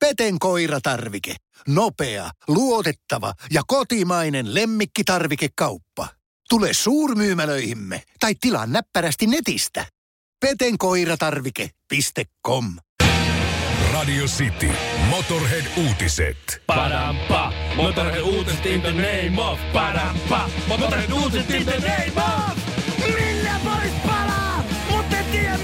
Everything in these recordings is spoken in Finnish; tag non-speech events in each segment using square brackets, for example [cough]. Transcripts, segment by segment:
Peten koiratarvike. Nopea, luotettava ja kotimainen lemmikkitarvikekauppa. Tule suurmyymälöihimme tai tilaa näppärästi netistä. petenkoiratarvike.com Radio City. Motorhead-uutiset. Padampa. Motorhead uutiset in the name of. Padampa. Motorhead uutiset in the name of. Minne pois palaa, mutta en tiedä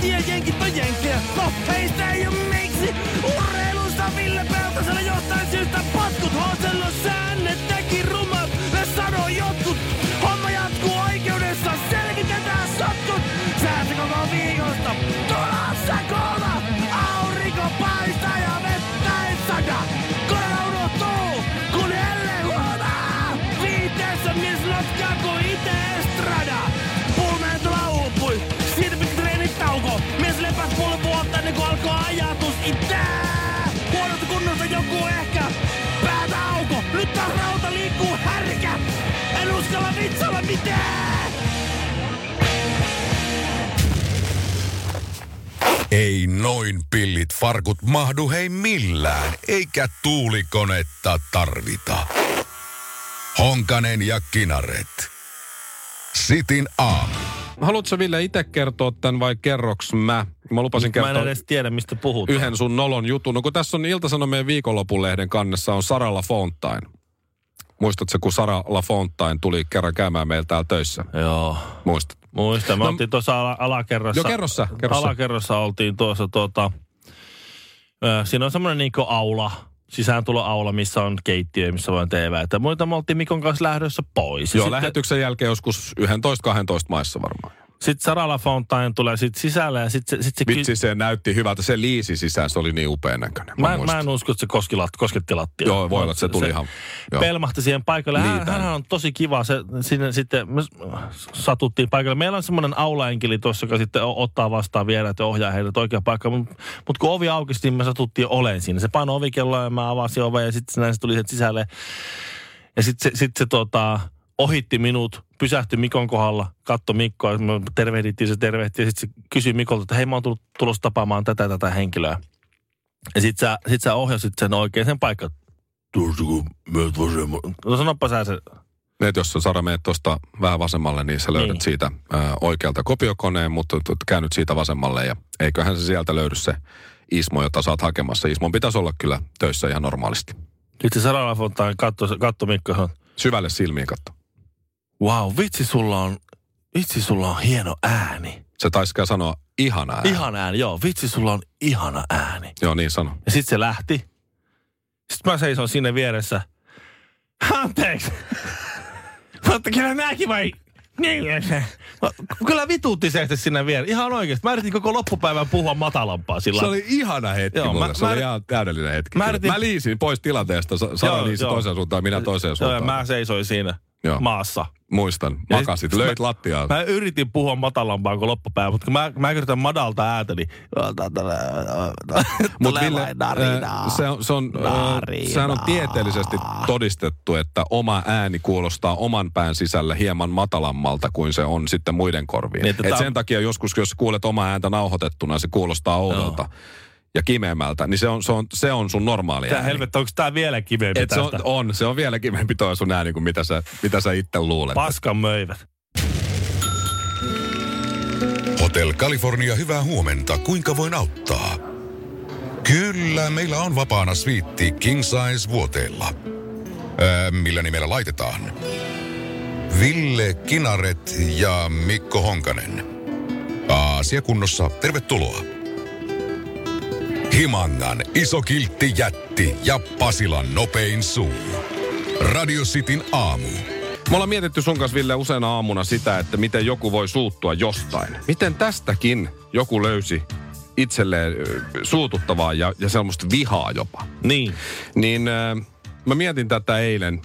terroristiksi, mutta en tiedä jenkit on jenkkejä. No, heistä ei oo joku ehkä. Päätä auko, nyt taas rauta liikkuu härkä. En uskalla vitsailla mitään. Ei noin pillit farkut mahdu hei millään, eikä tuulikonetta tarvita. Honkanen ja Kinaret. Sitin aamu. Haluatko Ville itse kertoa tämän vai kerroks mä? Mä lupasin Mä en kertoa edes tiedä, mistä puhutaan. yhden sun nolon jutun. No kun tässä on Ilta-Sanomien viikonlopun lehden kannessa on Sara LaFontaine. Muistatko, kun Sara LaFontaine tuli kerran käymään meillä täällä töissä? Joo. Muistat? Muista, me No- oltiin tuossa ala- alakerrassa. Joo, kerro sä, kerro sä. Alakerrassa oltiin tuossa tuota, ö, siinä on semmoinen niinku aula, sisääntuloaula, missä on keittiö, missä voin TV. Että muita me oltiin Mikon kanssa lähdössä pois. Joo, Sitten- lähetyksen jälkeen joskus 11-12 maissa varmaan. Sitten Sarala Fontaine tulee sit sisälle ja sitten sit se... Vitsi, se näytti hyvältä. Se liisi sisään, se oli niin upean näköinen. Mä, mä muistan. en usko, että se koski lat, kosketti lattiaa. Joo, voi olla, että se tuli ihan... Joo. pelmahti siihen paikalle. Hän, Liitään. hän on tosi kiva. Se, sinne sitten me satuttiin paikalle. Meillä on semmoinen aulaenkeli tuossa, joka sitten ottaa vastaan vieraat ja ohjaa heidät oikeaan paikkaan. Mutta mut kun ovi aukesi, niin me satuttiin oleen siinä. Se painoi ovikelloa ja mä avasin oven ja sitten näin se tuli sisälle. Ja sitten se, sit se tota, ohitti minut, pysähtyi Mikon kohdalla, katto Mikkoa, me tervehdittiin se tervehti ja sitten se kysyi Mikolta, että hei mä oon tullut, tulossa tapaamaan tätä tätä henkilöä. Ja sitten sä, sit sä ohjasit sen oikein sen paikkaan. Tuossako meet vasemmalle? No sanoppa sä se. Et jos Sara meet tuosta vähän vasemmalle, niin sä löydät Niin. siitä ää, oikealta kopiokoneen, mutta t- t- käännyt siitä vasemmalle ja eiköhän se sieltä löydy se Ismo, jota sä oot hakemassa. Ismon pitäisi olla kyllä töissä ihan normaalisti. Sitten se Sarala Fontaine katto, katto Mikko Syvälle silmiin katto. Wow, vitsi sulla on, vitsi sulla on hieno ääni. Se taisikaan sanoa ihana ääni. Ihan ääni, joo, vitsi sulla on ihana ääni. Joo, niin sano. Ja sitten se lähti. Sitten mä seison sinne vieressä. Anteeksi. [laughs] Mutta kyllä näki vai... Niin. No, Kyllä vituutti se sinne vieressä. Ihan oikeasti. Mä yritin koko loppupäivän puhua matalampaa sillä Se oli ihana hetki Joo, mulle. mä- se oli mä- ihan täydellinen hetki. mä yritin- mä liisin pois tilanteesta. Sa- Sara Joo, liisi joo. toiseen suuntaan, minä toiseen Joo, ja suuntaan. mä seisoin siinä Joo. maassa. Muistan. Makasit, sit- löit mä- lattiaa. Mä yritin puhua matalampaa kuin loppupäivä, mutta kun mä, mä yritän madalta ääntä, niin... [laughs] Mut Tulee Ville, äh, se on, se on, äh, sehän on tieteellisesti todistettu, että oma ääni kuulostaa oman pään sisällä hieman matalammalta kuin se on sitten muiden korviin. Niin, Et sen takia joskus, jos kuulet omaa ääntä nauhoitettuna, se kuulostaa oudolta ja kimeämmältä, niin se on, se on, se on sun normaali Tää ääni. helvettä, onko tää vielä kivempi Et se on, on, se on vielä kivempi toi sun ääni kuin mitä sä, mitä sä itse luulet. Paskan möivät. Hotel California, hyvää huomenta. Kuinka voin auttaa? Kyllä, meillä on vapaana sviitti King Size vuoteella. Ää, millä nimellä laitetaan? Ville Kinaret ja Mikko Honkanen. Aasia kunnossa, tervetuloa. Himangan iso kiltti jätti ja Pasilan nopein suu. Radio Cityn aamu. Me ollaan mietitty sun kanssa, Ville, useana aamuna sitä, että miten joku voi suuttua jostain. Miten tästäkin joku löysi itselleen suututtavaa ja, ja semmoista vihaa jopa. Niin. Niin äh, mä mietin tätä eilen,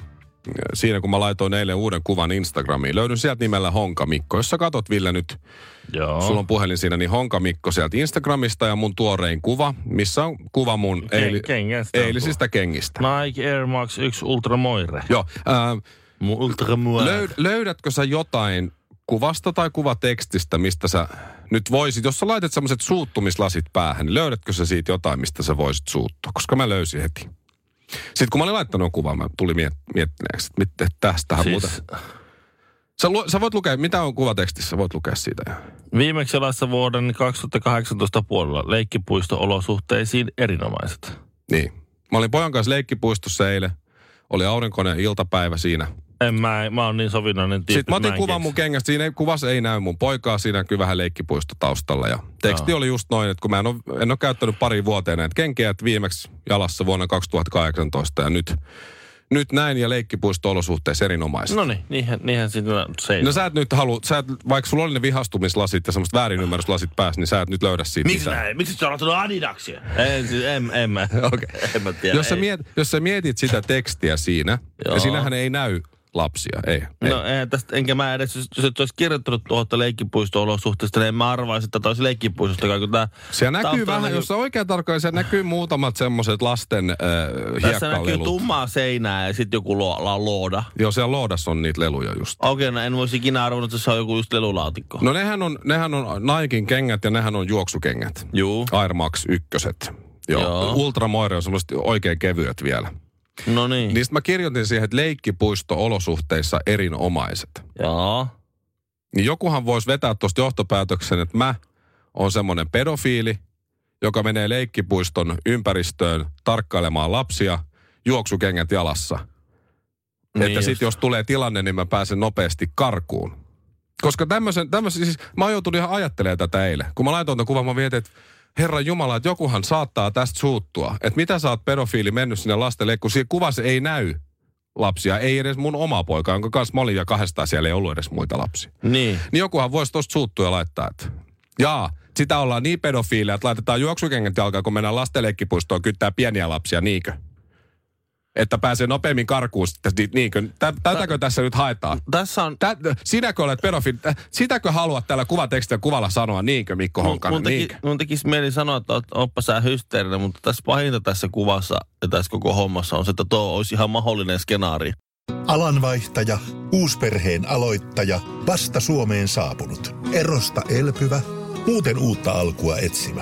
siinä kun mä laitoin eilen uuden kuvan Instagramiin. Löydyn sieltä nimellä Honka Mikko. Jos sä katot, Ville, nyt, Joo. sulla on puhelin siinä, niin Honka Mikko sieltä Instagramista ja mun tuorein kuva, missä on kuva mun Ken- eili, kengästä eilisistä kengistä. Nike Air Max 1 Ultra Moire. Joo, äh, Mu- Ultra Moire. Löyd, löydätkö sä jotain kuvasta tai kuvatekstistä, mistä sä nyt voisit, jos sä laitat semmoiset suuttumislasit päähän, niin löydätkö sä siitä jotain, mistä sä voisit suuttua? Koska mä löysin heti. Sitten kun mä olin laittanut kuvan, mä tulin miet- miettineeksi, että mit- että tästähän siis... Siis muuten. Sä, lu- sä voit lukea, mitä on kuvatekstissä, voit lukea siitä. viimeksi laissa vuoden 2018 puolella leikkipuisto-olosuhteisiin erinomaiset. Niin. Mä olin pojan kanssa leikkipuistossa eilen. Oli aurinkoinen iltapäivä siinä. En mä, mä oon niin sovinnainen tyyppi. Sitten mä otin kuvan mun kengästä. Siinä ei, kuvassa ei näy mun poikaa, siinä näkyy vähän leikkipuisto taustalla. Ja teksti Joo. oli just noin, että kun mä en ole, en ole käyttänyt pari vuoteen näitä kenkiä, että viimeksi jalassa vuonna 2018 ja nyt, nyt näin ja leikkipuisto-olosuhteissa erinomaiset. No niin, niinhän, niinhän siinä seisoo. No sä et nyt halua, sä et, vaikka sulla oli ne vihastumislasit ja semmoista väärinymmärryslasit päässä, niin sä et nyt löydä siitä Miksi näin? Miksi sä oot ottanut Adidaksia? En, siis en, en mä. [laughs] Okei. En mä tiedä. Jos sä, ei. miet, jos sä mietit sitä tekstiä siinä, Joo. ja siinähän ei näy lapsia, ei. ei. No ei, tästä, enkä mä edes, jos, jos et olisi kirjoittanut tuohon leikkipuisto-olosuhteista, niin en mä arvaisi, että tämä leikkipuistosta, kun tämä... Se näkyy vähän, näkyy- jos oikein tarkoin, se näkyy muutamat semmoiset lasten äh, Tässä näkyy tummaa seinää ja sitten joku lo, la, looda. Joo, siellä loodassa on niitä leluja just. Okei, no en voisi ikinä arvannut, että se on joku just lelulaatikko. No nehän on, nehän on Naikin kengät ja nehän on juoksukengät. Juu. Air Max ykköset. Joo. Joo. Ultramoire on semmoiset oikein kevyet vielä. No niin. Niistä mä kirjoitin siihen, että leikkipuisto-olosuhteissa erinomaiset. Joo. Niin jokuhan voisi vetää tuosta johtopäätöksen, että mä oon semmoinen pedofiili, joka menee leikkipuiston ympäristöön tarkkailemaan lapsia, juoksukengät jalassa. Niin että sitten jos tulee tilanne, niin mä pääsen nopeasti karkuun. Koska tämmöisen, tämmöisen siis mä oon joutunut ihan ajattelemaan tätä eilen. Kun mä laitoin tämän kuvan, mä mietin, että Herran Jumala, että jokuhan saattaa tästä suuttua. Että mitä sä oot pedofiili mennyt sinne lastelle, kun siinä kuvassa ei näy lapsia. Ei edes mun oma poika, jonka kanssa mä olin ja kahdestaan siellä ei ollut edes muita lapsia. Niin. Niin jokuhan voisi tosta suuttua ja laittaa, että jaa, sitä ollaan niin pedofiileja, että laitetaan juoksukengät jalkaan, kun mennään lastenleikkipuistoon kyttää pieniä lapsia, niinkö? Että pääsee nopeammin karkuun niinkö? Tä- Tätäkö tässä nyt haetaan? Tässä on... Tä, sinäkö olet pedofiili? Tä- Sitäkö haluat tällä kuvatekstillä kuvalla sanoa, niinkö Mikko Honkanen, mun, teki, niinkö? mun tekisi mieli sanoa, että oppa sä hysteerinen, mutta tässä pahinta tässä kuvassa ja tässä koko hommassa on se, että tuo olisi ihan mahdollinen skenaari. Alanvaihtaja, uusperheen aloittaja, vasta Suomeen saapunut, erosta elpyvä, muuten uutta alkua etsimä.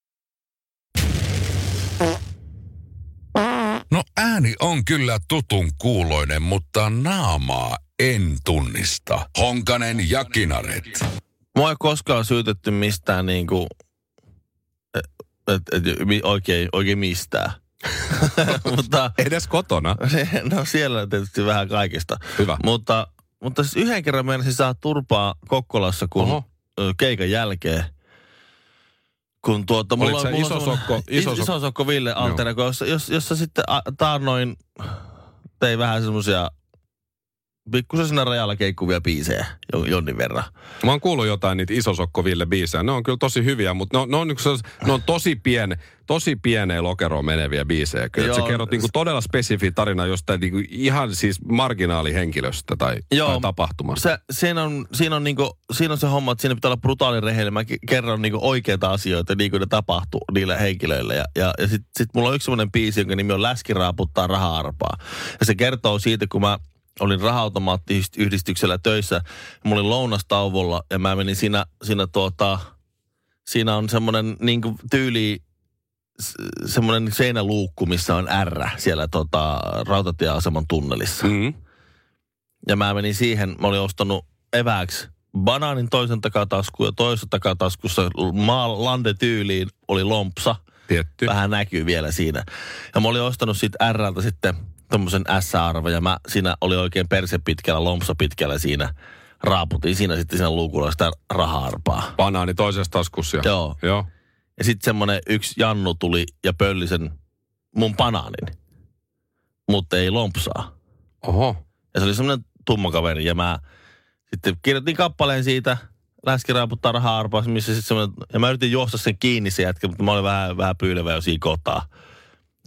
No ääni on kyllä tutun kuuloinen, mutta naamaa en tunnista. Honkanen ja Kinaret. Mua ei koskaan syytetty mistään niinku, et, et, et, oikein, oikein mistään. [laughs] mutta Edes kotona. [laughs] no siellä tietysti vähän kaikista. Hyvä. Mutta, mutta siis yhden kerran meinasin saa turpaa Kokkolassa, kun Oho. keikan jälkeen. Kun tuota, Olit mulla, mulla on iso semmonen- sokko- is- iso iso sokko Ville Altera, jos, jos, jossa sitten a, taannoin tein vähän semmoisia pikkusen siinä rajalla keikkuvia biisejä jo- jonnin verran. Mä oon kuullut jotain niitä isosokko Ville biisejä. Ne on kyllä tosi hyviä, mutta ne on, ne on, niinku sellais- ne on tosi, pien, tosi pieneen lokeroon meneviä biisejä. Kyllä, Joo, sä kerrot niinku todella spesifi tarina jostain niinku ihan siis marginaalihenkilöstä tai, Joo. tai tapahtumasta. Se, siinä, on, siinä, on niinku, siinä on se homma, että siinä pitää olla brutaali rehellinen. Mä ke- kerron niinku oikeita asioita, niin kuin ne tapahtuu niille henkilöille. Ja, ja, ja sitten sit mulla on yksi semmoinen biisi, jonka nimi on Läski raaputtaa raha-arpaa. Ja se kertoo siitä, kun mä olin raha-automaattiyhdistyksellä töissä. Mulla oli lounastauvolla ja mä menin siinä, siinä, tuota, siinä on semmoinen niin tyyli semmoinen seinäluukku, missä on R siellä tota, rautatieaseman tunnelissa. Mm. Ja mä menin siihen, mä olin ostanut evääksi banaanin toisen takataskuun ja toisessa takataskussa maa lande tyyliin oli lompsa. Tietty. Vähän näkyy vielä siinä. Ja mä olin ostanut siitä Rltä sitten tommosen S-arvo ja mä siinä oli oikein perse pitkällä, lompsa pitkällä siinä raaputin siinä sitten siinä luukulla sitä raha-arpaa. Banaani toisessa taskussa. ja- Joo. Joo. Ja sitten semmoinen yksi Jannu tuli ja pölli sen mun banaanin. Mutta ei lompsaa. Oho. Ja se oli semmoinen tumma kaveri. Ja mä sitten kirjoitin kappaleen siitä, läski raaputtaa rahaa arpaas, missä sitten semmoinen, ja mä yritin juosta sen kiinni se jätkä, mutta mä olin vähän, vähän pyylevä jo siinä kohtaa.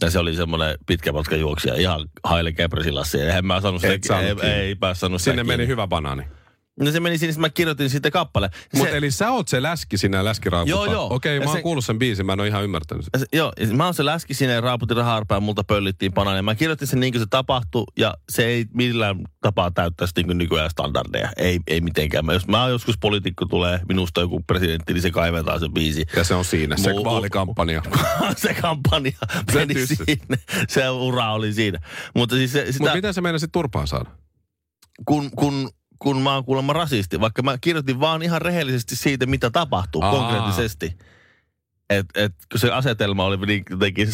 Ja se oli semmoinen pitkä matka juoksija, ihan haile käpräsilassa. Ja en mä saanut sitä, ei, ei, ei sitä Sinne meni hyvä banaani. No se meni sinne, mä kirjoitin sitten kappaleen. Mutta Se- eli sä oot se läski sinä ja läski raaputtaa. Joo, joo. Okei, Ja mä oon se- kuullut sen biisin, mä en ole ihan ymmärtänyt sitä. Se, joo, mä oon se läski sinne ja raaputin raha-arpaa ja multa pöllittiin banaania. Mä kirjoitin sen niin kuin se tapahtui ja se ei millään tapaa täyttäisi niin kuin nykyään standardeja. Ei, ei mitenkään. Mä, jos mä joskus poliitikko tulee, minusta joku presidentti, niin se kaivetaan se biisi. Ja se on siinä, se Mu- vaalikampanja. [laughs] se kampanja Se meni tyssi. siinä. Se ura oli siinä. Mutta siis se, sitä, Mutta miten se meinasit turpaan saada? kun, kun, kun mä oon kuulemma rasisti, vaikka mä kirjoitin vaan ihan rehellisesti siitä, mitä tapahtuu Aa. konkreettisesti. Että et, kun se asetelma oli niin jotenkin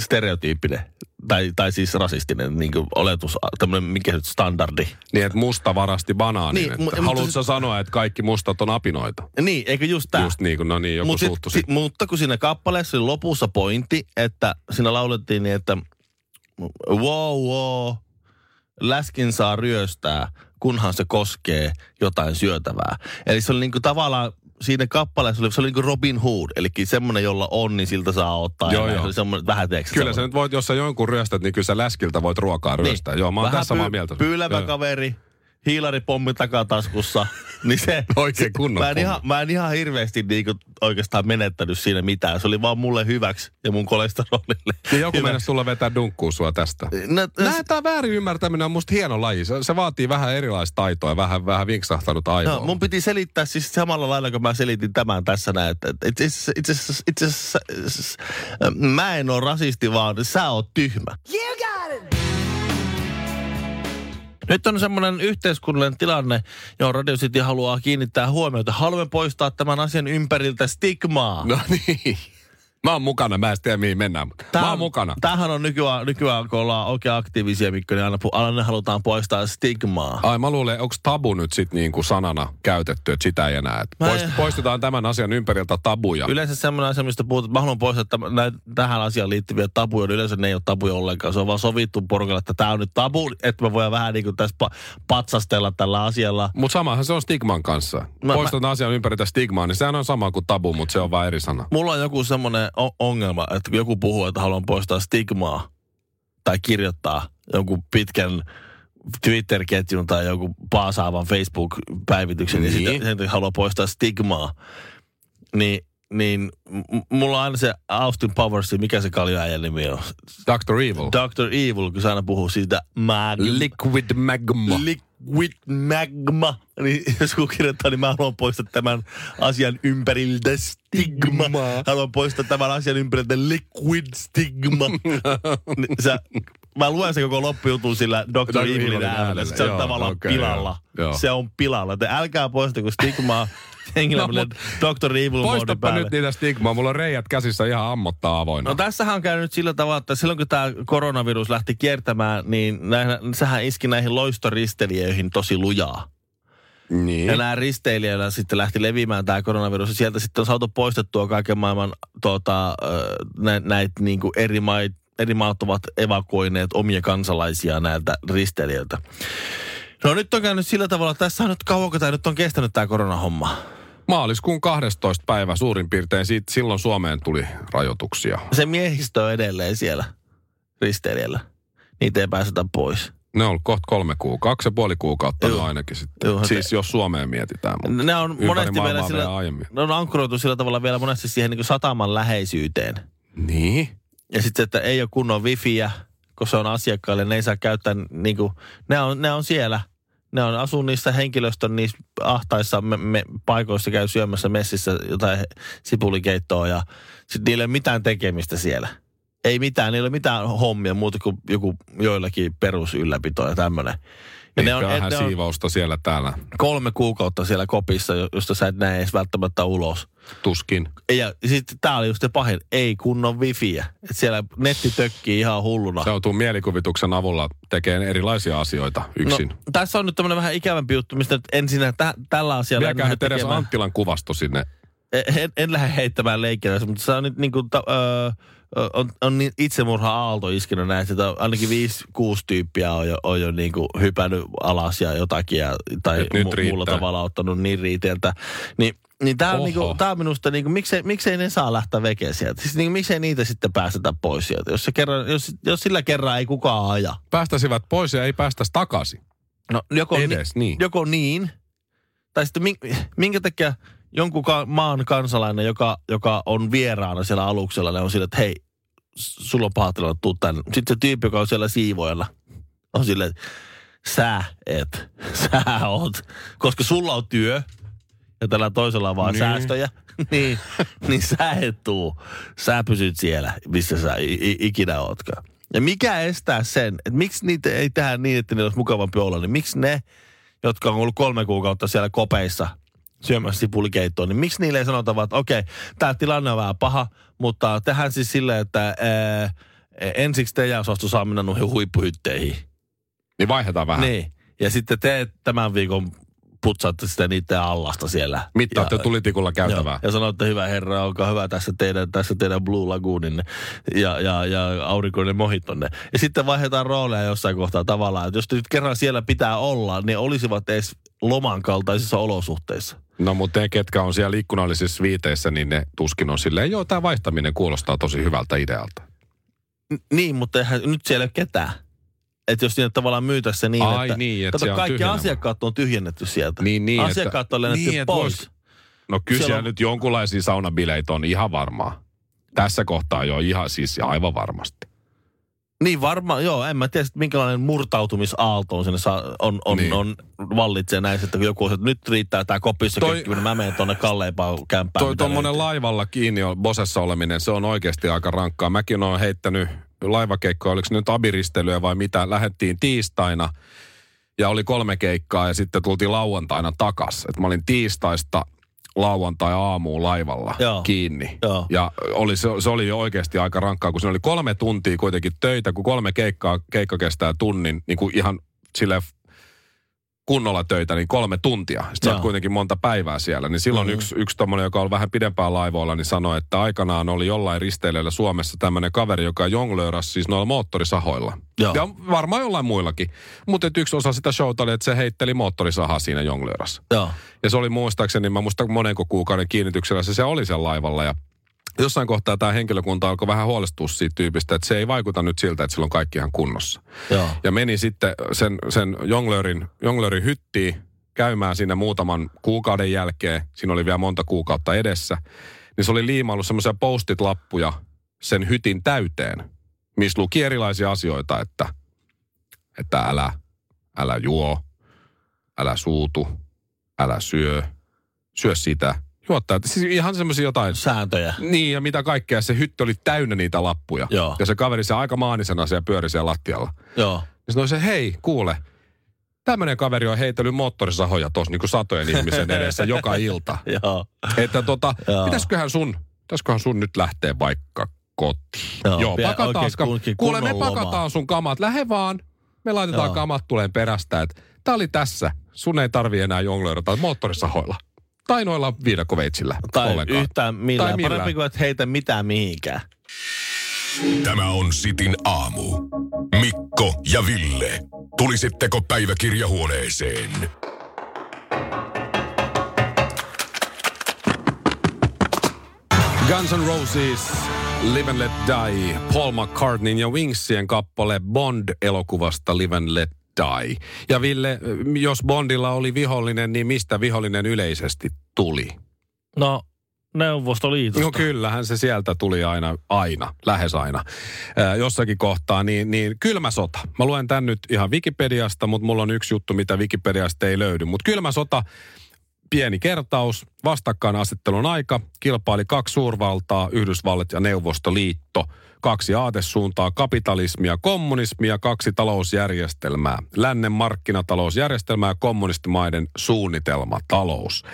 stereotyyppinen, tai, tai siis rasistinen niin kuin oletus, tämmöinen mikä nyt standardi. Niin, että musta varasti banaanin. Niin, Niin, mu- haluatko sä sanoa, että kaikki mustat on apinoita? Niin, eikö just tää? Just niin kuin, no niin, joku Mut sit- suuttu si- mutta kun siinä kappaleessa oli lopussa pointti, että siinä laulettiin niin, että wow, wow, läskin saa ryöstää, kunhan se koskee jotain syötävää. Eli se oli niinku tavallaan, siinä kappaleessa oli, se oli niinku Robin Hood, eli semmoinen, jolla on, niin siltä saa ottaa. Joo, joo. Se oli semmoinen, vähän teeksi. Kyllä sä nyt voit, jos sä jonkun ryöstät, niin kyllä sä läskiltä voit ruokaa ryöstää. Joo, mä oon Niin. Vähän tässä samaa py- mieltä. Pyylevä Joo. kaveri, hiilaripommi takataskussa, [laughs] niin se... Oikein kunnon mä en, pommi. ihan, mä en ihan hirveästi niinku oikeastaan menettänyt siinä mitään. Se oli vaan mulle hyväksi ja mun kolesterolille. [laughs] Niin joku meinasi tulla vetää dunkkuun sua tästä. No, Nää, tää väärin ymmärtäminen on musta hieno laji. Se, se vaatii vähän erilaista taitoa ja vähän, vähän vinksahtanut aivoa. No, mun piti selittää siis samalla lailla, kun mä selitin tämän tässä näin, että että itse asiassa- mä en ole rasisti, vaan sä oot tyhmä. Nyt on semmoinen yhteiskunnallinen tilanne, johon Radio City haluaa kiinnittää huomiota. Haluamme poistaa tämän asian ympäriltä stigmaa. No niin. Mä oon mukana, mä en tiedä mihin mennään, mutta mä oon mukana. Tämähän on nykyään, nykyään kun ollaan oikein aktiivisia, Mikko, niin aina, aina halutaan poistaa stigmaa. Ai mä luulen, onko tabu nyt sit niinku sanana käytetty, että sitä ei enää. Et Mä poist, en- poistetaan tämän asian ympäriltä tabuja. Yleensä semmoinen asia, mistä puhutaan, että mä haluan poistaa tämän, näitä, tähän asiaan liittyviä tabuja, niin yleensä ne ei ole tabuja ollenkaan. Se on vaan sovittu porukalle, että tämä on nyt tabu, että me voidaan vähän niin kuin tässä pa- patsastella tällä asialla. Mutta samahan se on stigman kanssa. Mä- Poistetaan asian ympäriltä stigmaa, niin sehän on sama kuin tabu, mutta se on vain eri sana. Mulla on joku semmoinen ongelma, että joku puhuu, että haluan poistaa stigmaa tai kirjoittaa jonkun pitkän Twitter-ketjun tai joku paasaavan Facebook-päivityksen, niin, Niin. sitten haluaa poistaa stigmaa, niin, niin mulla on aina se Austin Powers, mikä se kaljaäijän nimi on? Dr. Evil. Dr. Evil, kun se aina puhuu siitä mag- Liquid magma. Liquid magma. Niin jos kun kirjoittaa, niin mä haluan poistaa tämän asian ympäriltä stigma. Haluan poistaa tämän asian ympäriltä liquid stigma. [laughs] Niin sä, mä luen sen koko loppujutun sillä Dr. Evilin äänellä. Se on Joo, tavallaan okei, pilalla. joo, joo. Se on pilalla. Te älkää poistako stigmaa. Hengillä No, Dr. Evil Poistapa päälle. nyt niitä stigmaa. Mulla on reijät käsissä ihan ammottaa avoinna. No tässähän on käynyt sillä tavalla, että silloin kun tämä koronavirus lähti kiertämään, niin näin, sehän iski näihin loistoristelijöihin tosi lujaa. niin. Ja nämä risteilijällä sitten lähti leviämään tämä koronavirus. Ja sieltä sitten on saatu poistettua kaiken maailman tota, nä, näitä niin kuin eri, maat, eri maat ovat evakuoineet omia kansalaisia näiltä risteilijöiltä. No nyt on käynyt sillä tavalla, että tässä on nyt kauanko tämä nyt on kestänyt tämä koronahomma. Maaliskuun 12. päivä suurin piirtein siitä, silloin Suomeen tuli rajoituksia. Se miehistö on edelleen siellä risteilijällä. Niitä ei pääsetä pois. Ne on ollut kohta kolme kuukautta, kaksi ja puoli kuukautta Joo. no ainakin sitten. Joo, siis jos Suomeen mietitään. Mutta Ne on monesti vielä sillä, ne on ankkuroitu sillä tavalla vielä monesti siihen niin sataman läheisyyteen. Niin? Ja sitten, että ei ole kunnon wifiä, kun se on asiakkaille, ne ei saa käyttää, niin kuin, ne, on, ne on siellä. Ne on asuu niissä henkilöstön niissä ahtaissa me, me, paikoissa, käy syömässä messissä jotain sipulikeittoa ja sitten niillä ei ole mitään tekemistä siellä. Ei mitään, niillä ei ole mitään hommia muuta kuin joku joillakin perusylläpito ja tämmöinen. Niin ne on, vähän ne on siivousta siellä täällä. kolme kuukautta siellä kopissa, jo- josta sä et näe edes välttämättä ulos. Tuskin. Ja sitten tää oli just se pahin, ei kunnon wifiä. Et siellä netti tökkii ihan hulluna. Se tuon mielikuvituksen avulla tekee erilaisia asioita yksin. No, tässä on nyt tämmöinen vähän ikävämpi juttu, mistä nyt ensin tä, tällä asialla... lähde nyt edes tekemään- Anttilan kuvasto sinne. en, en lähde heittämään leikkiä, mutta se on nyt niin kuin, ta, öö, on, on niin itsemurha aalto iskenyt näin, että ainakin viisi, kuusi tyyppiä on jo, on jo niin kuin hypännyt alas ja jotakin, ja, tai nyt mu- muulla riittää. tavalla ottanut niin riiteeltä. Niin, niin tämä on, niinku, tää on minusta, niinku, miksei, miksei ne saa lähteä veke sieltä? Siis niinku, miksei niitä sitten päästetä pois sieltä? Jos, se kerran, jos, jos sillä kerran ei kukaan aja. Päästäisivät pois ja ei päästäisi takaisin. No joko, Edes, niin. joko niin, tai sitten min- minkä takia jonkun ka- maan kansalainen, joka, joka on vieraana siellä aluksella, ne on sillä, että hei, sulla on paha tilanne, tuu tänne. Sitten se tyyppi, joka on siellä siivoilla, on silleen, että sä et, [laughs] sä oot, koska sulla on työ, ja tällä toisella on vaan Niin. säästöjä, [laughs] niin, niin sä et tuu. Sä pysyt siellä, missä sä i- ikinä ootkaan. Ja mikä estää sen, että miksi niitä ei tehdä niin, että niillä olisi mukavampi olla, niin miksi ne, jotka on ollut kolme kuukautta siellä kopeissa syömässä sipulikeittoa, niin miksi niille ei sanota vaan, että okei, tämä tilanne on vähän paha, mutta tehdään siis silleen, että ää, ensiksi teidän osasto saa mennä noihin huippuhytteihin. Niin vaihdetaan vähän. Niin. Ja sitten te tämän viikon putsaatte sitä niiden allasta siellä. Mittaatte tulitikulla käytävää. Joo, ja sanoitte, hyvä herra, olkaa hyvä tässä teidän, tässä teidän Blue Lagooninne ja, ja, ja aurinkoinen mohittonne. Ja sitten vaihdetaan rooleja jossain kohtaa tavallaan, että jos nyt kerran siellä pitää olla, niin olisivat edes loman kaltaisissa olosuhteissa. No mutta ne, ketkä on siellä ikkunallisissa viiteissä, niin ne tuskin on silleen, joo, tämä vaihtaminen kuulostaa tosi hyvältä idealta. N- niin, mutta eihän nyt siellä ei ole ketään. Että jos niitä tavallaan myytäisi se niin, Ai että, niin, että kato, kaikki tyhjennä. asiakkaat on tyhjennetty sieltä. Niin, niin, Asiakkaat että- on lennetty niin, pois. vois- No kyllä on- nyt jonkunlaisia saunabileitä on ihan varmaa. Tässä kohtaa jo ihan siis aivan varmasti. Niin varmaan, joo, en mä tiedä, minkälainen murtautumisaalto on sinne saa, on, on, Niin. on, vallitsee näin, että kun joku on, että nyt riittää tämä kopissa Toi- kökkiminen, mä menen tuonne kalleimpaan kämppään. Toi tuommoinen laivalla kiinni on, bosessa oleminen, se on oikeasti aika rankkaa. Mäkin olen heittänyt laivakeikkoa, oliko se nyt abiristelyä vai mitä, lähdettiin tiistaina ja oli kolme keikkaa ja sitten tultiin lauantaina takas. Et mä olin tiistaista lauantai aamuun laivalla Joo. kiinni. Joo. Ja oli, se, se oli jo oikeasti aika rankkaa, kun se oli kolme tuntia kuitenkin töitä, kun kolme keikkaa, keikka kestää tunnin, niin kuin ihan sille kunnolla töitä, niin kolme tuntia. Sitten sä kuitenkin monta päivää siellä. Niin silloin Mhm. mm-hmm. yksi, yksi tommonen, joka on vähän pidempään laivoilla, niin sanoi, että aikanaan oli jollain risteilyllä Suomessa tämmöinen kaveri, joka jonglöörasi siis noilla moottorisahoilla. Joo. Ja varmaan jollain muillakin. Mutta yksi osa sitä showta oli, että se heitteli moottorisahaa siinä jonglöörassa. Joo. Ja se oli muistaakseni, mä muistan monenko kuukauden kiinnityksellä se, se oli siellä laivalla ja jossain kohtaa tämä henkilökunta alkoi vähän huolestua siitä tyypistä, että se ei vaikuta nyt siltä, että sillä on kaikki ihan kunnossa. Joo. Ja meni sitten sen, sen jonglöörin, jonglöörin hyttiin käymään siinä muutaman kuukauden jälkeen. Siinä oli vielä monta kuukautta edessä. Niin se oli liimaillut semmoisia postit-lappuja sen hytin täyteen, missä luki erilaisia asioita, että, että älä, älä juo, älä suutu, älä syö, syö sitä, juottaa. Siis ihan semmoisia jotain Sääntöjä. niin, ja mitä kaikkea. Se hytti oli täynnä niitä lappuja. Joo. Ja se kaveri se aika maanisena siellä pyöri siellä lattialla. Joo. Ja sanoi se, hei, kuule, tämmöinen kaveri on heitellyt moottorisahoja tuossa niin satojen ihmisen edessä joka ilta. [laughs] Joo. Että tota, Joo. pitäisiköhän sun, pitäisiköhän sun nyt lähteä vaikka kotiin? Joo, Joo pakataan, kunkin kuule me kunnon lomaa. pakataan sun kamat, lähde vaan. Me laitetaan Joo. kamat tuleen perästä, että tää oli tässä. Sun ei tarvi enää jonglöörata moottorisahoilla. Tai noilla viidakkoveitsillä Tai ollenkaan. yhtään millään. Tai millään. Parempi kuin et heitä mitään mihinkään. Tämä on Sitin aamu. Mikko ja Ville. Tulisitteko päiväkirjahuoneeseen? Guns N' Roses, Live and Let Die, Paul McCartneyn ja Wingsien kappale Bond-elokuvasta Live and Let Die. Ja Ville, jos Bondilla oli vihollinen, niin mistä vihollinen yleisesti tuli? No, Neuvostoliitosta. No kyllähän se sieltä tuli aina, aina, lähes aina. Ää, jossakin kohtaa, niin, niin kylmä sota. Mä luen tän nyt ihan Wikipediasta, mutta mulla on yksi juttu, mitä Wikipediasta ei löydy. Mutta kylmä sota pieni kertaus. Vastakkainasettelun aika. Kilpaili kaksi suurvaltaa, Yhdysvallat ja Neuvostoliitto. Kaksi aatesuuntaa, kapitalismia, kommunismia, kaksi talousjärjestelmää. Lännen markkinatalousjärjestelmää ja kommunistimaiden suunnitelmatalous.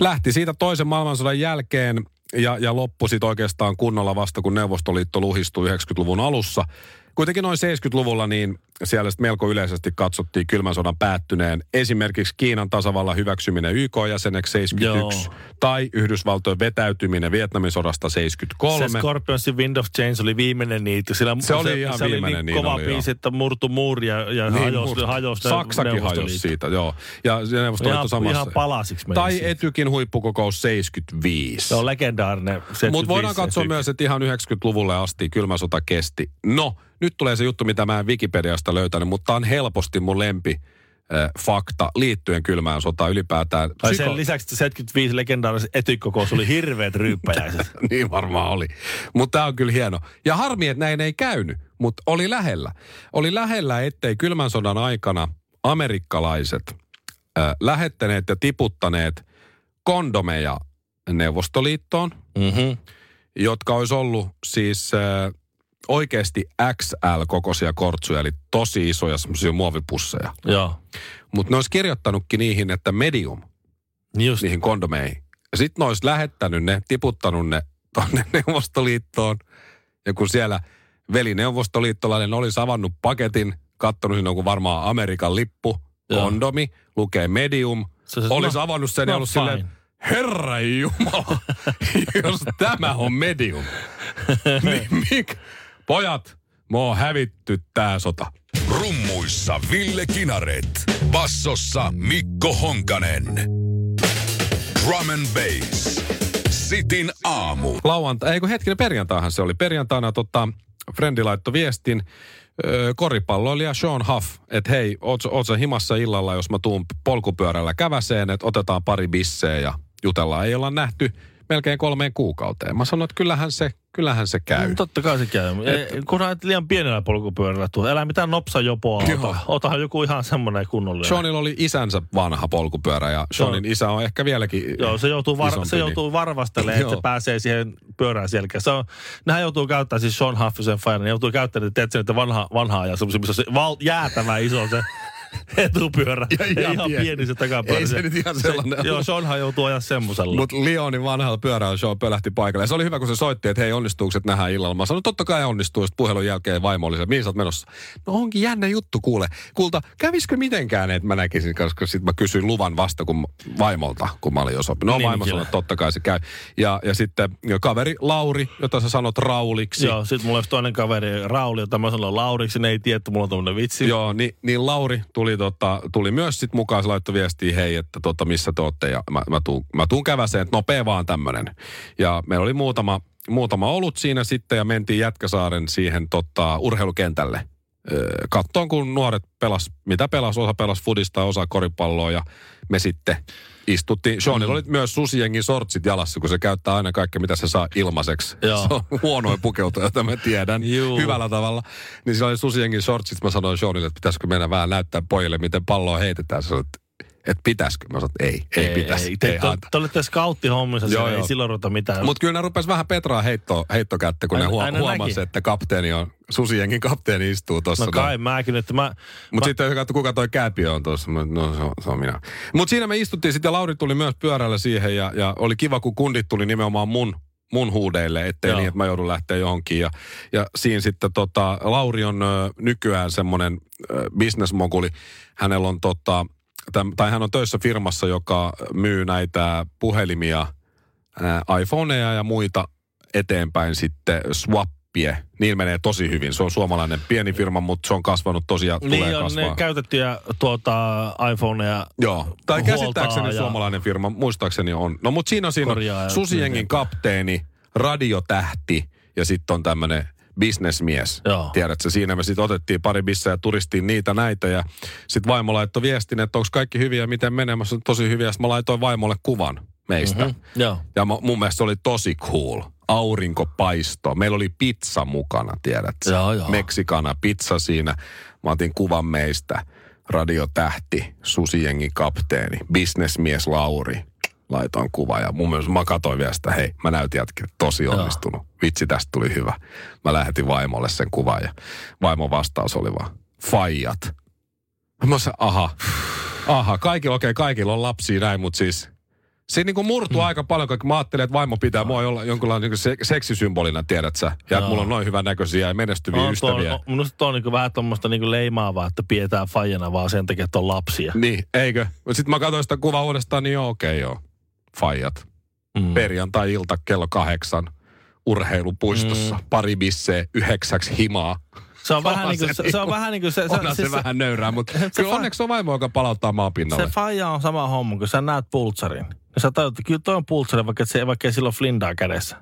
Lähti siitä toisen maailmansodan jälkeen ja, ja loppui sitten oikeastaan kunnolla vasta, kun Neuvostoliitto luhistui 90-luvun alussa. Kuitenkin noin 70-luvulla niin siellä melko yleisesti katsottiin kylmän sodan päättyneen. Esimerkiksi Kiinan tasavallan hyväksyminen YK-jäseneksi 71 Joo. tai Yhdysvaltojen vetäytyminen Vietnamin sodasta 73. Se Scorpionsin Wind of Change oli viimeinen niitä. Sillä Se oli ihan se oli viimeinen, niin niin kova oli, biisi, että murtu muuri ja, ja niin, hajosi, mut hajosi Saksakin hajosi siitä, joo. Ja Neuvostoliitto Ihan, samassa. ihan palasiksi meni tai siitä. Etykin huippukokous 75. Se on legendaarinen. Mutta 75 voidaan katsoa myös, että ihan 90-luvulle asti kylmä sota kesti. No, nyt tulee se juttu, mitä mä en Wikipediasta löytänyt, mutta on helposti mun lempi fakta liittyen kylmään sotaan ylipäätään. Tai Psyko- sen lisäksi että 75 legendaarisen etykokous oli hirveät ryyppäjäiset. [laughs] niin varmaan oli. Mutta tämä on kyllä hieno. Ja harmi, että näin ei käynyt, mutta oli lähellä. Oli lähellä, ettei kylmän sodan aikana amerikkalaiset äh, lähettäneet ja tiputtaneet kondomeja Neuvostoliittoon, mm-hmm. jotka olisi ollut siis äh, oikeasti XL-kokoisia kortsuja, eli tosi isoja semmoisia muovipusseja. Joo. Mutta ne olisi kirjoittanutkin niihin, että medium, Niin Just. niihin kondomeihin. Ja sitten ne olisi lähettänyt ne, tiputtanut ne tonne [laughs] Neuvostoliittoon. Ja kun siellä veli neuvostoliittolainen olisi avannut paketin, kattonut sinne jonkun varmaan Amerikan lippu, Joo. kondomi, lukee medium, Se- se- olisi no, avannut sen ja no ollut fine. silleen, Herra Jumala, [laughs] jos tämä on medium, [laughs] niin mik? Pojat, mä oon hävitty tää sota. Rummuissa Ville Kinaret. Bassossa Mikko Honkanen. Drum and Bass. Sitin aamu. Lauantai, ei kun hetkinen, perjantaihan se oli. Perjantaina tota, Frendi laittoi viestin koripalloilija Sean Huff, että hei, oot, sä- oot sä himassa illalla, jos mä tuun polkupyörällä käväseen, että otetaan pari bisseä ja jutellaan. Ei olla nähty melkein kolmeen kuukauteen. Mä sanoin, että kyllähän se, kyllähän se käy. Mm, Totta kai se käy. Et, Kunhan et liian pienellä polkupyörällä tuo. Älä mitään nopsajopoa Joo. ota. Otahan joku ihan semmoinen kunnollinen. Seanilla oli isänsä vanha polkupyörä ja Seanin isä on ehkä vieläkin Joo, se joutuu, var, isompi, se niin- joutuu varvastelemaan, että se pääsee siihen pyörään selkään. Se on, nehän joutuu käyttämään, siis Sean Huffisen ne joutuu käyttämään, tiedätkö, että vanha, vanhaa ja semmoisia, missä on se val, jäätävä iso se [laughs] etupyörä. Ja ihan ihan, pieni. pieni se takapyörä. Ei se nyt ihan sellainen Se, joo. Seanhan joutuu ajaa semmoisella. Mutta Lionin vanhalla pyörällä Sean pölähti paikalle. Ja se oli hyvä, kun se soitti, että hei, onnistuuko se nähdään illalla. Mä sanoin, totta kai onnistuu. Sitten puhelun jälkeen vaimo oli se, mihin sä oot menossa? No onkin jännä juttu, kuule. Kulta, kävisikö mitenkään, että mä näkisin, koska sitten mä kysyin luvan vasta kun vaimolta, kun mä olin jo sopinut. No Niin, vaimo sanoi, että totta kai se käy. Ja, ja sitten kaveri Lauri, jota sä sanot Rauliksi. Joo, sit mulla olisi toinen kaveri, Rauli, jota mä sanon Lauriksi, ne ei tiedä, että mulla on vitsi. Joo, niin, niin Lauri tuli, tota, tuli myös sit mukaan, se laittoi viestiä, hei, että tota, missä te ootte, ja mä, mä, tuun, mä tuun käväseen, että nopea vaan tämmönen. Ja meillä oli muutama, muutama olut siinä sitten, ja mentiin Jätkäsaaren siihen tota, urheilukentälle. Kattoon, kun nuoret pelas, mitä pelas, osa pelas fudista, osa koripalloa, ja me sitten istuttiin. Seanilla oli myös susijengin sortsit jalassa, kun se käyttää aina kaikkea, mitä se saa ilmaiseksi. Joo. Se on huonoin pukeutuja, jota mä tiedän Juu. hyvällä tavalla. Niin sillä oli susijengin shortsit. Mä sanoin Seanille, että pitäisikö mennä vähän näyttää pojille, miten palloa heitetään. Se sanoi, että, että pitäisikö? Mä sanoin, että ei, ei, pitäisi. Ei, te, ei haeta. te olette Joo, joo, ei silloin ruveta mitään. Mutta kyllä ne rupes vähän Petraa heitto, heittokättä, kun Aina- ne huo, huomasi, että kapteeni on, susijengin kapteeni istuu tuossa. no kai mäkin, että mä... Mutta mä- sitten katsoi, kuka toi kääpiö on tuossa, no se on, se on minä. Mutta siinä me istuttiin sitten ja Lauri tuli myös pyörällä siihen ja, ja oli kiva, kun kundit tuli nimenomaan mun mun huudeille, ettei Joo. niin, että mä joudun lähteä johonkin. Ja, ja siinä sitten tota, Lauri on ö, nykyään semmoinen bisnesmoguli. Hänellä on tota, täm, tai hän on töissä firmassa, joka myy näitä puhelimia, ää, iPhoneja ja muita eteenpäin sitten swappie. Niin menee tosi hyvin. Se on suomalainen pieni firma, mutta se on kasvanut tosiaan, tulee Niin on kasvaa. ne käytettyjä tuota, iPhoneja. Joo, tai käsittääkseni ja- suomalainen firma, muistaakseni on. No mutta siinä on siinä ja Susijengin myy kapteeni, radiotähti ja sitten on tämmöinen bisnesmies. Joo. Tiedätkö, siinä me sitten otettiin pari bissejä ja turistiin niitä näitä ja sitten vaimo laittoi viestin, että onko kaikki hyviä, miten menee. Mä sanoin, tosi hyviä. Sitten mä laitoin vaimolle kuvan meistä. Mhm, Joo. Ja mu- mun mielestä se oli tosi cool. Aurinkopaisto. Meillä oli pizza mukana, tiedätkö? Joo, joo. Meksikana pizza siinä. Mä otin kuvan meistä. radiotähti, susijengi kapteeni, bisnesmies Lauri. Laitoin kuva ja mun mielestä mä katsoin vielä sitä, hei, mä näytin jätkin, tosi onnistunut. Vitsi, tästä tuli hyvä. Mä lähetin vaimolle sen kuvan ja vaimon vastaus oli vaan, faijat. Mä sanoin, aha, aha, kaikilla, okei, okay, kaikilla on lapsia näin, mutta siis Siinä niin murtuu mm. aika paljon, kun mä ajattelin, että vaimo pitää mua olla jonkinlainen niin se, seksisymbolina, tiedät sä. Ja että mulla on noin hyvän näköisiä ja menestyviä No, ystäviä. tuo, on, minusta tuo on niin vähän tuommoista niin leimaavaa, että pidetään fajana vaan sen takia, että on lapsia. Niin, eikö? Sitten mä katsoin sitä kuvaa uudestaan, niin joo, okei okay, joo. Fajat. Mm. Perjantai-ilta kello kahdeksan urheilupuistossa. Mm. Pari bisseä, yhdeksäksi himaa. Se on, vähän Onhan niin kuin, se, niinku- se on vähän niin kuin se... Onhan se, siis vähän nöyrää, mutta se kyllä fa- onneksi on vaimo, joka palauttaa maan pinnalle. Se faija on sama homma, kun sä näet pultsarin. Ja sä tajut, että kyllä toi on pultsari, vaikka, se, vaikka ei sillä ole flindaa kädessä.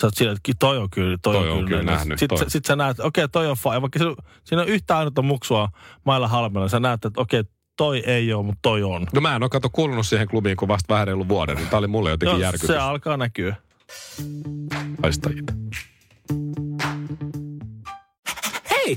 Sä oot silleen, että toi on kyllä, toi, Toi on, on kyllä. kyllä nähnyt, Sitten toi. sit, sit sä näet, okei, okay, toi on faija. Vaikka siinä, siinä on yhtä ainutta muksua mailla halmella, sä näet, että okei, okay, toi ei ole, mutta toi on. No mä en ole kato kuulunut siihen klubiin kuin vasta vähän vuoden, niin tää oli mulle jotenkin Joo, järkytys. se alkaa näkyä. Haista itse. Hei,